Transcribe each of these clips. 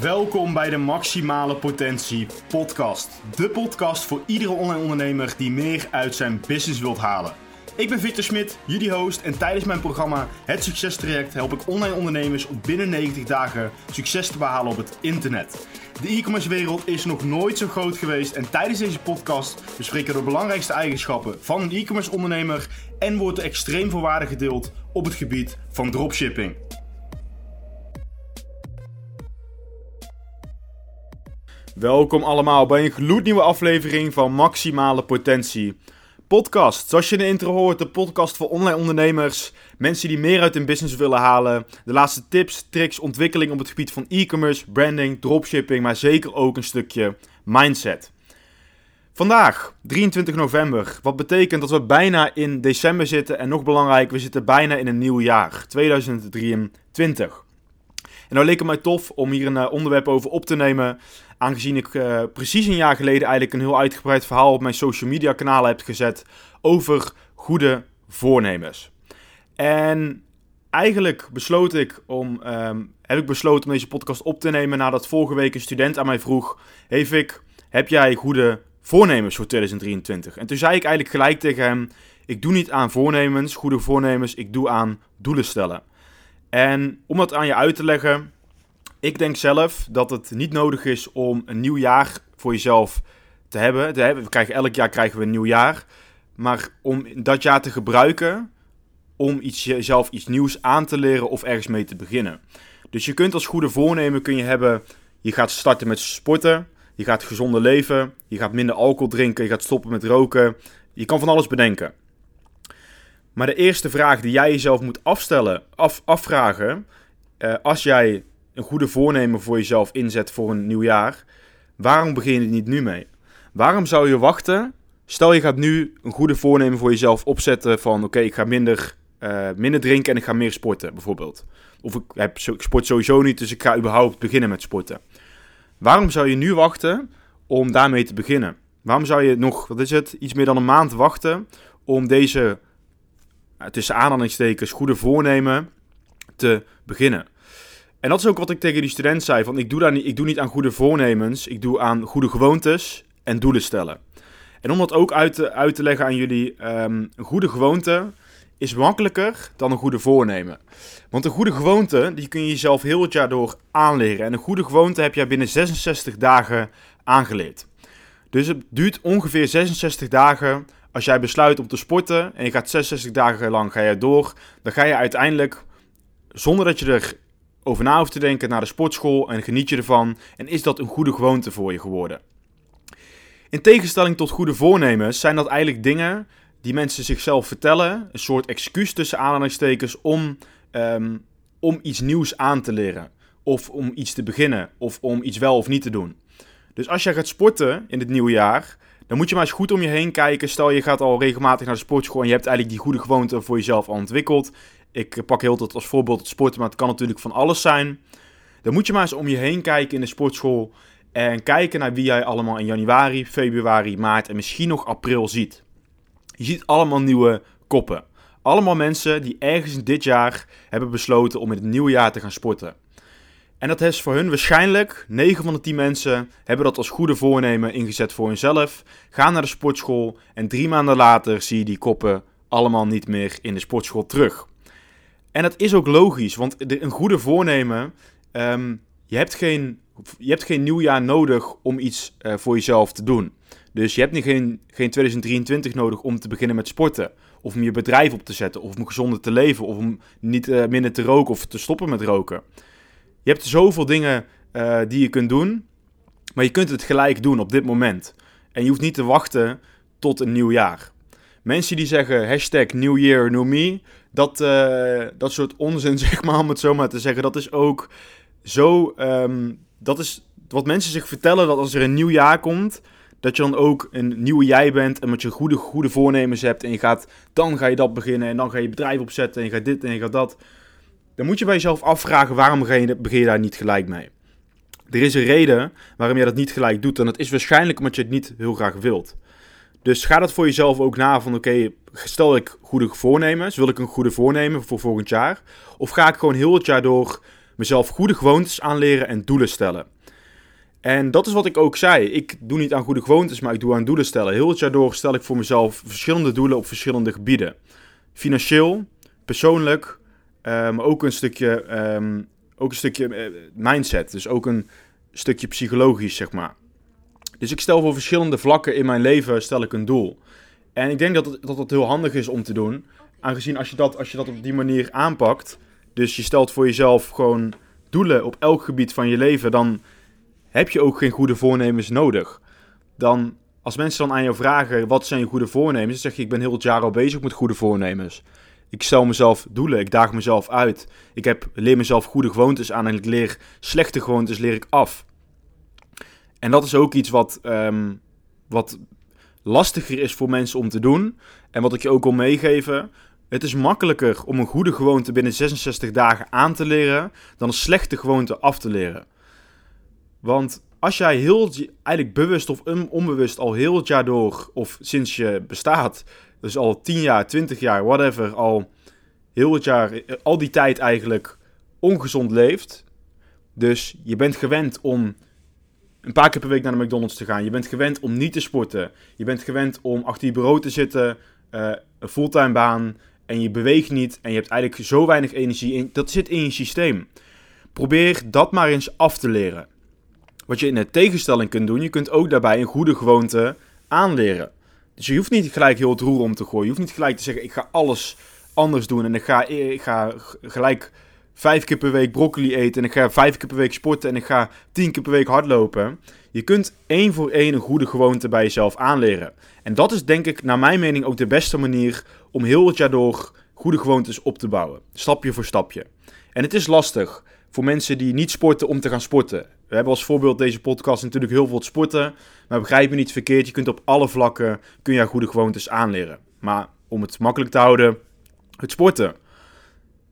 Welkom bij de Maximale Potentie Podcast. De podcast voor iedere online ondernemer die meer uit zijn business wilt halen. Ik ben Victor Smit, jullie host, en tijdens mijn programma Het Succes Traject help ik online ondernemers om binnen 90 dagen succes te behalen op het internet. De e-commerce wereld is nog nooit zo groot geweest en tijdens deze podcast bespreken we de belangrijkste eigenschappen van een e-commerce ondernemer en wordt er extreem veel gedeeld op het gebied van dropshipping. Welkom allemaal bij een gloednieuwe aflevering van Maximale Potentie Podcast. Zoals je in de intro hoort, de podcast voor online ondernemers, mensen die meer uit hun business willen halen, de laatste tips, tricks, ontwikkeling op het gebied van e-commerce, branding, dropshipping, maar zeker ook een stukje mindset. Vandaag, 23 november, wat betekent dat we bijna in december zitten en nog belangrijk, we zitten bijna in een nieuw jaar, 2023. En nou leek het mij tof om hier een eh, onderwerp over op te nemen. Aangezien ik uh, precies een jaar geleden eigenlijk een heel uitgebreid verhaal op mijn social media kanalen heb gezet over goede voornemens. En eigenlijk besloot ik om, um, heb ik besloten om deze podcast op te nemen nadat vorige week een student aan mij vroeg: Vic, heb jij goede voornemens voor 2023? En toen zei ik eigenlijk gelijk tegen hem: Ik doe niet aan voornemens, goede voornemens, ik doe aan doelen stellen. En om dat aan je uit te leggen, ik denk zelf dat het niet nodig is om een nieuw jaar voor jezelf te hebben. We krijgen, elk jaar krijgen we een nieuw jaar. Maar om dat jaar te gebruiken om iets, jezelf iets nieuws aan te leren of ergens mee te beginnen. Dus je kunt als goede voornemen kun je hebben, je gaat starten met sporten, je gaat gezonder leven, je gaat minder alcohol drinken, je gaat stoppen met roken. Je kan van alles bedenken. Maar de eerste vraag die jij jezelf moet afstellen, af, afvragen, uh, als jij een goede voornemen voor jezelf inzet voor een nieuw jaar, waarom begin je er niet nu mee? Waarom zou je wachten? Stel je gaat nu een goede voornemen voor jezelf opzetten van oké, ik ga minder, uh, minder drinken en ik ga meer sporten bijvoorbeeld. Of ik, ik sport sowieso niet, dus ik ga überhaupt beginnen met sporten. Waarom zou je nu wachten om daarmee te beginnen? Waarom zou je nog, wat is het, iets meer dan een maand wachten om deze, uh, tussen aanhalingstekens, goede voornemen te beginnen? En dat is ook wat ik tegen die student zei: van ik doe, daar niet, ik doe niet aan goede voornemens, ik doe aan goede gewoontes en doelen stellen. En om dat ook uit te, leggen aan jullie, um, een goede gewoonte is makkelijker dan een goede voornemen. Want een goede gewoonte, die kun je jezelf heel het jaar door aanleren. En een goede gewoonte heb jij binnen 66 dagen aangeleerd. Dus het duurt ongeveer 66 dagen als jij besluit om te sporten en je gaat 66 dagen lang ga je door, dan ga je uiteindelijk, zonder dat je er over na te denken naar de sportschool en geniet je ervan en is dat een goede gewoonte voor je geworden. In tegenstelling tot goede voornemens zijn dat eigenlijk dingen die mensen zichzelf vertellen, een soort excuus tussen aanhalingstekens om, um, om iets nieuws aan te leren. Of om iets te beginnen, of om iets wel of niet te doen. Dus als jij gaat sporten in het nieuwe jaar, dan moet je maar eens goed om je heen kijken. Stel je gaat al regelmatig naar de sportschool en je hebt eigenlijk die goede gewoonte voor jezelf al ontwikkeld. Ik pak heel dat als voorbeeld het sporten, maar het kan natuurlijk van alles zijn. Dan moet je maar eens om je heen kijken in de sportschool. En kijken naar wie jij allemaal in januari, februari, maart en misschien nog april ziet. Je ziet allemaal nieuwe koppen. Allemaal mensen die ergens dit jaar hebben besloten om in het nieuwe jaar te gaan sporten. En dat is voor hun waarschijnlijk, 9 van de 10 mensen hebben dat als goede voornemen ingezet voor hunzelf. Gaan naar de sportschool en drie maanden later zie je die koppen allemaal niet meer in de sportschool terug. En dat is ook logisch, want een goede voornemen, um, je, hebt geen, je hebt geen nieuwjaar nodig om iets uh, voor jezelf te doen. Dus je hebt niet geen, geen 2023 nodig om te beginnen met sporten. Of om je bedrijf op te zetten, of om gezonder te leven, of om niet uh, minder te roken of te stoppen met roken. Je hebt zoveel dingen uh, die je kunt doen, maar je kunt het gelijk doen op dit moment. En je hoeft niet te wachten tot een nieuw jaar. Mensen die zeggen hashtag New Year, Me, dat, uh, dat soort onzin, zeg maar, om het zo maar te zeggen, dat is ook zo. Um, dat is wat mensen zich vertellen dat als er een nieuw jaar komt, dat je dan ook een nieuwe jij bent en met je goede, goede voornemens hebt en je gaat, dan ga je dat beginnen en dan ga je bedrijf opzetten en je gaat dit en je gaat dat. Dan moet je bij jezelf afvragen waarom begin je daar niet gelijk mee. Er is een reden waarom je dat niet gelijk doet en dat is waarschijnlijk omdat je het niet heel graag wilt. Dus ga dat voor jezelf ook na van oké, stel ik goede voornemens, wil ik een goede voornemen voor volgend jaar? Of ga ik gewoon heel het jaar door mezelf goede gewoontes aanleren en doelen stellen. En dat is wat ik ook zei. Ik doe niet aan goede gewoontes, maar ik doe aan doelen stellen. Heel het jaar door stel ik voor mezelf verschillende doelen op verschillende gebieden. Financieel, persoonlijk, maar ehm, ook een stukje, ehm, ook een stukje eh, mindset. Dus ook een stukje psychologisch, zeg maar. Dus ik stel voor verschillende vlakken in mijn leven stel ik een doel. En ik denk dat dat heel handig is om te doen. Aangezien als je, dat, als je dat op die manier aanpakt. Dus je stelt voor jezelf gewoon doelen op elk gebied van je leven. Dan heb je ook geen goede voornemens nodig. Dan, als mensen dan aan jou vragen, wat zijn je goede voornemens? Dan zeg je, ik ben heel het jaar al bezig met goede voornemens. Ik stel mezelf doelen, ik daag mezelf uit. Ik heb, leer mezelf goede gewoontes aan en ik leer slechte gewoontes leer ik af. En dat is ook iets wat, ehm, wat lastiger is voor mensen om te doen. En wat ik je ook wil meegeven. Het is makkelijker om een goede gewoonte binnen 66 dagen aan te leren dan een slechte gewoonte af te leren. Want als jij heel, eigenlijk bewust of onbewust al heel het jaar door, of sinds je bestaat, dus al 10 jaar, 20 jaar, whatever, al heel het jaar, al die tijd eigenlijk ongezond leeft. Dus je bent gewend om een paar keer per week naar de McDonald's te gaan. Je bent gewend om niet te sporten. Je bent gewend om achter je bureau te zitten, uh, een fulltime baan. En je beweegt niet en je hebt eigenlijk zo weinig energie. In, dat zit in je systeem. Probeer dat maar eens af te leren. Wat je in de tegenstelling kunt doen, je kunt ook daarbij een goede gewoonte aanleren. Dus je hoeft niet gelijk heel het roer om te gooien. Je hoeft niet gelijk te zeggen: ik ga alles anders doen en ga, ik ga gelijk vijf keer per week broccoli eten en ik ga vijf keer per week sporten en ik ga tien keer per week hardlopen. Je kunt één voor één een goede gewoonte bij jezelf aanleren. En dat is denk ik naar mijn mening ook de beste manier om heel het jaar door goede gewoontes op te bouwen. Stapje voor stapje. En het is lastig voor mensen die niet sporten om te gaan sporten. We hebben als voorbeeld deze podcast natuurlijk heel veel sporten. Maar begrijp me niet verkeerd, je kunt op alle vlakken kun je goede gewoontes aanleren. Maar om het makkelijk te houden, het sporten.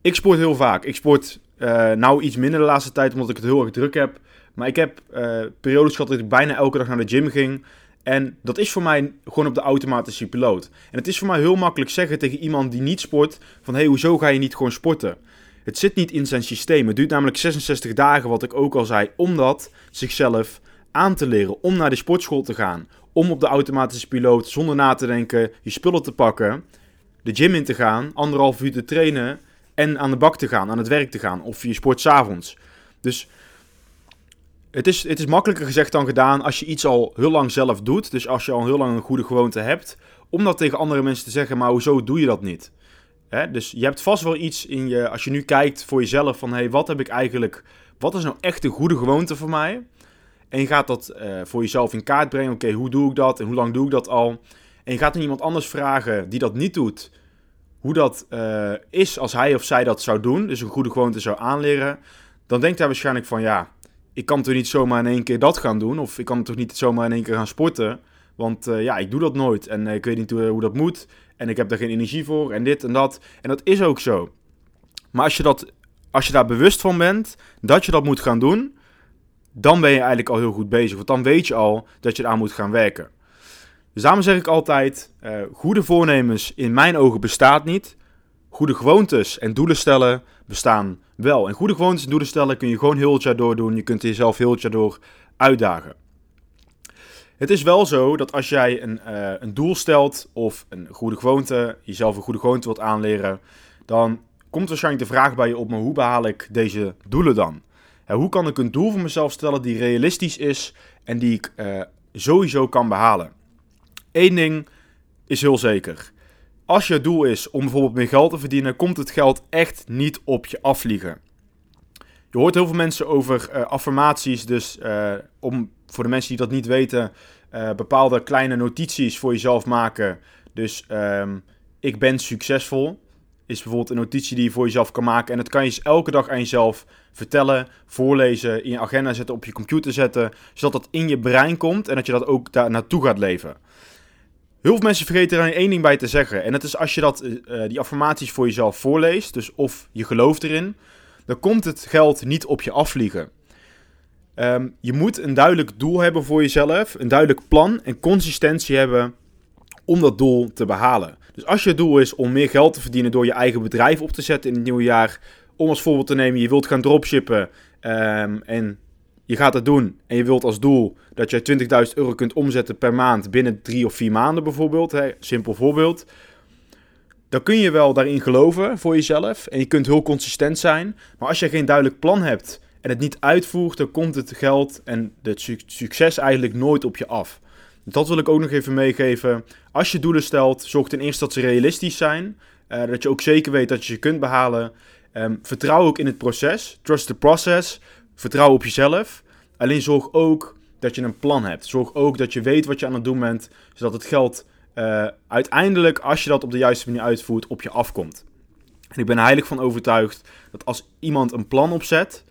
Ik sport heel vaak. Ik sport uh, nou iets minder de laatste tijd, omdat ik het heel erg druk heb. Maar ik heb uh, periodes gehad dat ik bijna elke dag naar de gym ging. En dat is voor mij gewoon op de automatische piloot. En het is voor mij heel makkelijk zeggen tegen iemand die niet sport: van hé, hey, hoezo ga je niet gewoon sporten? Het zit niet in zijn systeem. Het duurt namelijk 66 dagen, wat ik ook al zei, om dat zichzelf aan te leren. Om naar de sportschool te gaan. Om op de automatische piloot, zonder na te denken, je spullen te pakken. De gym in te gaan, anderhalf uur te trainen en aan de bak te gaan, aan het werk te gaan. Of je sport s'avonds. Dus het is, het is makkelijker gezegd dan gedaan als je iets al heel lang zelf doet. Dus als je al heel lang een goede gewoonte hebt. Om dat tegen andere mensen te zeggen, maar hoezo doe je dat niet? Hè? Dus je hebt vast wel iets in je, als je nu kijkt voor jezelf van, hé, hey, wat heb ik eigenlijk, wat is nou echt een goede gewoonte voor mij? En je gaat dat uh, voor jezelf in kaart brengen, oké, hoe doe ik dat en hoe lang doe ik dat al? En je gaat dan iemand anders vragen die dat niet doet, hoe dat uh, is als hij of zij dat zou doen, dus een goede gewoonte zou aanleren. Dan denkt hij waarschijnlijk van, ja, ik kan toch niet zomaar in één keer dat gaan doen, of ik kan toch niet zomaar in één keer gaan sporten. Want uh, ja, ik doe dat nooit en ik weet niet hoe, hoe dat moet. En ik heb daar geen energie voor en dit en dat. En dat is ook zo. Maar als je, dat, als je daar bewust van bent dat je dat moet gaan doen, dan ben je eigenlijk al heel goed bezig. Want dan weet je al dat je eraan moet gaan werken. Dus daarom zeg ik altijd: uh, goede voornemens in mijn ogen bestaat niet. Goede gewoontes en doelen stellen bestaan wel. En goede gewoontes en doelen stellen kun je gewoon heel het jaar door doen. Je kunt jezelf heel het jaar door uitdagen. Het is wel zo dat als jij een, uh, een doel stelt of een goede gewoonte, jezelf een goede gewoonte wilt aanleren, dan komt waarschijnlijk de vraag bij je op, maar hoe behaal ik deze doelen dan? hoe kan ik een doel voor mezelf stellen die realistisch is en die ik uh, sowieso kan behalen? Eén ding is heel zeker. Als je doel is om bijvoorbeeld meer geld te verdienen, komt het geld echt niet op je afvliegen. Je hoort heel veel mensen over uh, affirmaties, dus om voor de mensen die dat niet weten, uh, bepaalde kleine notities voor jezelf maken. Dus um, ik ben succesvol. Is bijvoorbeeld een notitie die je voor jezelf kan maken. En dat kan je elke dag aan jezelf vertellen, voorlezen, in je agenda zetten, op je computer zetten. Zodat dat in je brein komt en dat je dat ook daar naartoe gaat leven. Heel veel mensen vergeten er één ding bij te zeggen. En dat is als je dat, uh, die affirmaties voor jezelf voorleest, dus of je gelooft erin, dan komt het geld niet op je afvliegen. Um, je moet een duidelijk doel hebben voor jezelf, een duidelijk plan en consistentie hebben om dat doel te behalen. Dus als je doel is om meer geld te verdienen door je eigen bedrijf op te zetten in het nieuwe jaar, om als voorbeeld te nemen, je wilt gaan dropshippen um, en je gaat het doen en je wilt als doel dat je 20.000 euro kunt omzetten per maand binnen drie of vier maanden bijvoorbeeld, hè, simpel voorbeeld. Dan kun je wel daarin geloven voor jezelf en je kunt heel consistent zijn. Maar als je geen duidelijk plan hebt en het niet uitvoert, dan komt het geld en het succes eigenlijk nooit op je af. Dat wil ik ook nog even meegeven. Als je doelen stelt, zorg ten eerste dat ze realistisch zijn. Uh, dat je ook zeker weet dat je ze kunt behalen. Um, vertrouw ook in het proces. Trust the process. Vertrouw op jezelf. Alleen zorg ook dat je een plan hebt. Zorg ook dat je weet wat je aan het doen bent, zodat het geld uh, uiteindelijk, als je dat op de juiste manier uitvoert, op je afkomt. En ik ben er heilig van overtuigd dat als iemand een plan opzet,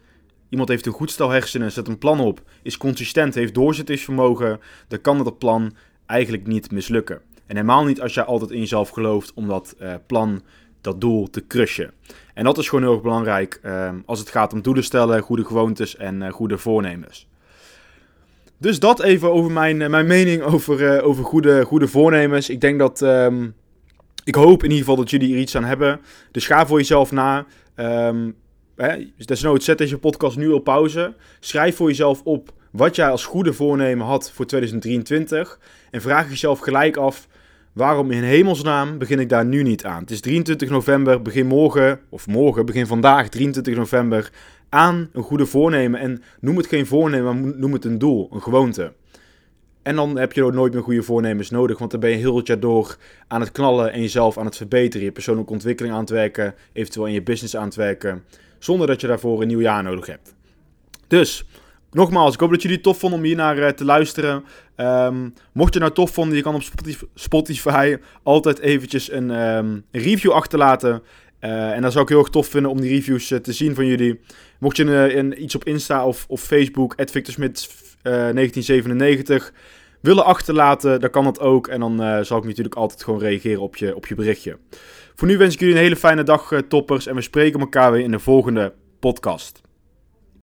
iemand heeft een goed stel hersenen, zet een plan op, is consistent, heeft doorzettingsvermogen, dan kan dat plan eigenlijk niet mislukken. En helemaal niet als jij altijd in jezelf gelooft om dat uh, plan, dat doel te crushen. En dat is gewoon heel erg belangrijk uh, als het gaat om doelen stellen, goede gewoontes en uh, goede voornemens. Dus dat even over mijn, eh, mijn mening over, over goede, goede voornemens. Ik denk dat. Um, ik hoop in ieder geval dat jullie er iets aan hebben. Dus ga voor jezelf na. Um, hè, desnoods zet deze podcast nu op pauze. Schrijf voor jezelf op wat jij als goede voornemen had voor 2023. En vraag jezelf gelijk af Waarom in hemelsnaam begin ik daar nu niet aan? Het is 23 november, begin morgen, of morgen, begin vandaag, 23 november, aan een goede voornemen. En noem het geen voornemen, maar noem het een doel, een gewoonte. En dan heb je nooit meer goede voornemens nodig, want dan ben je heel het jaar door aan het knallen en jezelf aan het verbeteren. Je persoonlijke ontwikkeling aan het werken, eventueel in je business aan het werken, zonder dat je daarvoor een nieuw jaar nodig hebt. Dus, nogmaals, ik hoop dat jullie het tof vonden om hier naar uh, te luisteren. Um, mocht je nou tof vonden, je kan op Spotify altijd eventjes een, een review achterlaten. Uh, en dan zou ik heel erg tof vinden om die reviews uh, te zien van jullie. Mocht je iets op Insta of, of Facebook, @victorsmit 1997 willen achterlaten, dan kan dat ook. En dan zal ik natuurlijk altijd gewoon reageren op je, op je berichtje. Voor nu wens ik jullie een hele fijne dag, toppers. En we spreken elkaar weer in de volgende podcast.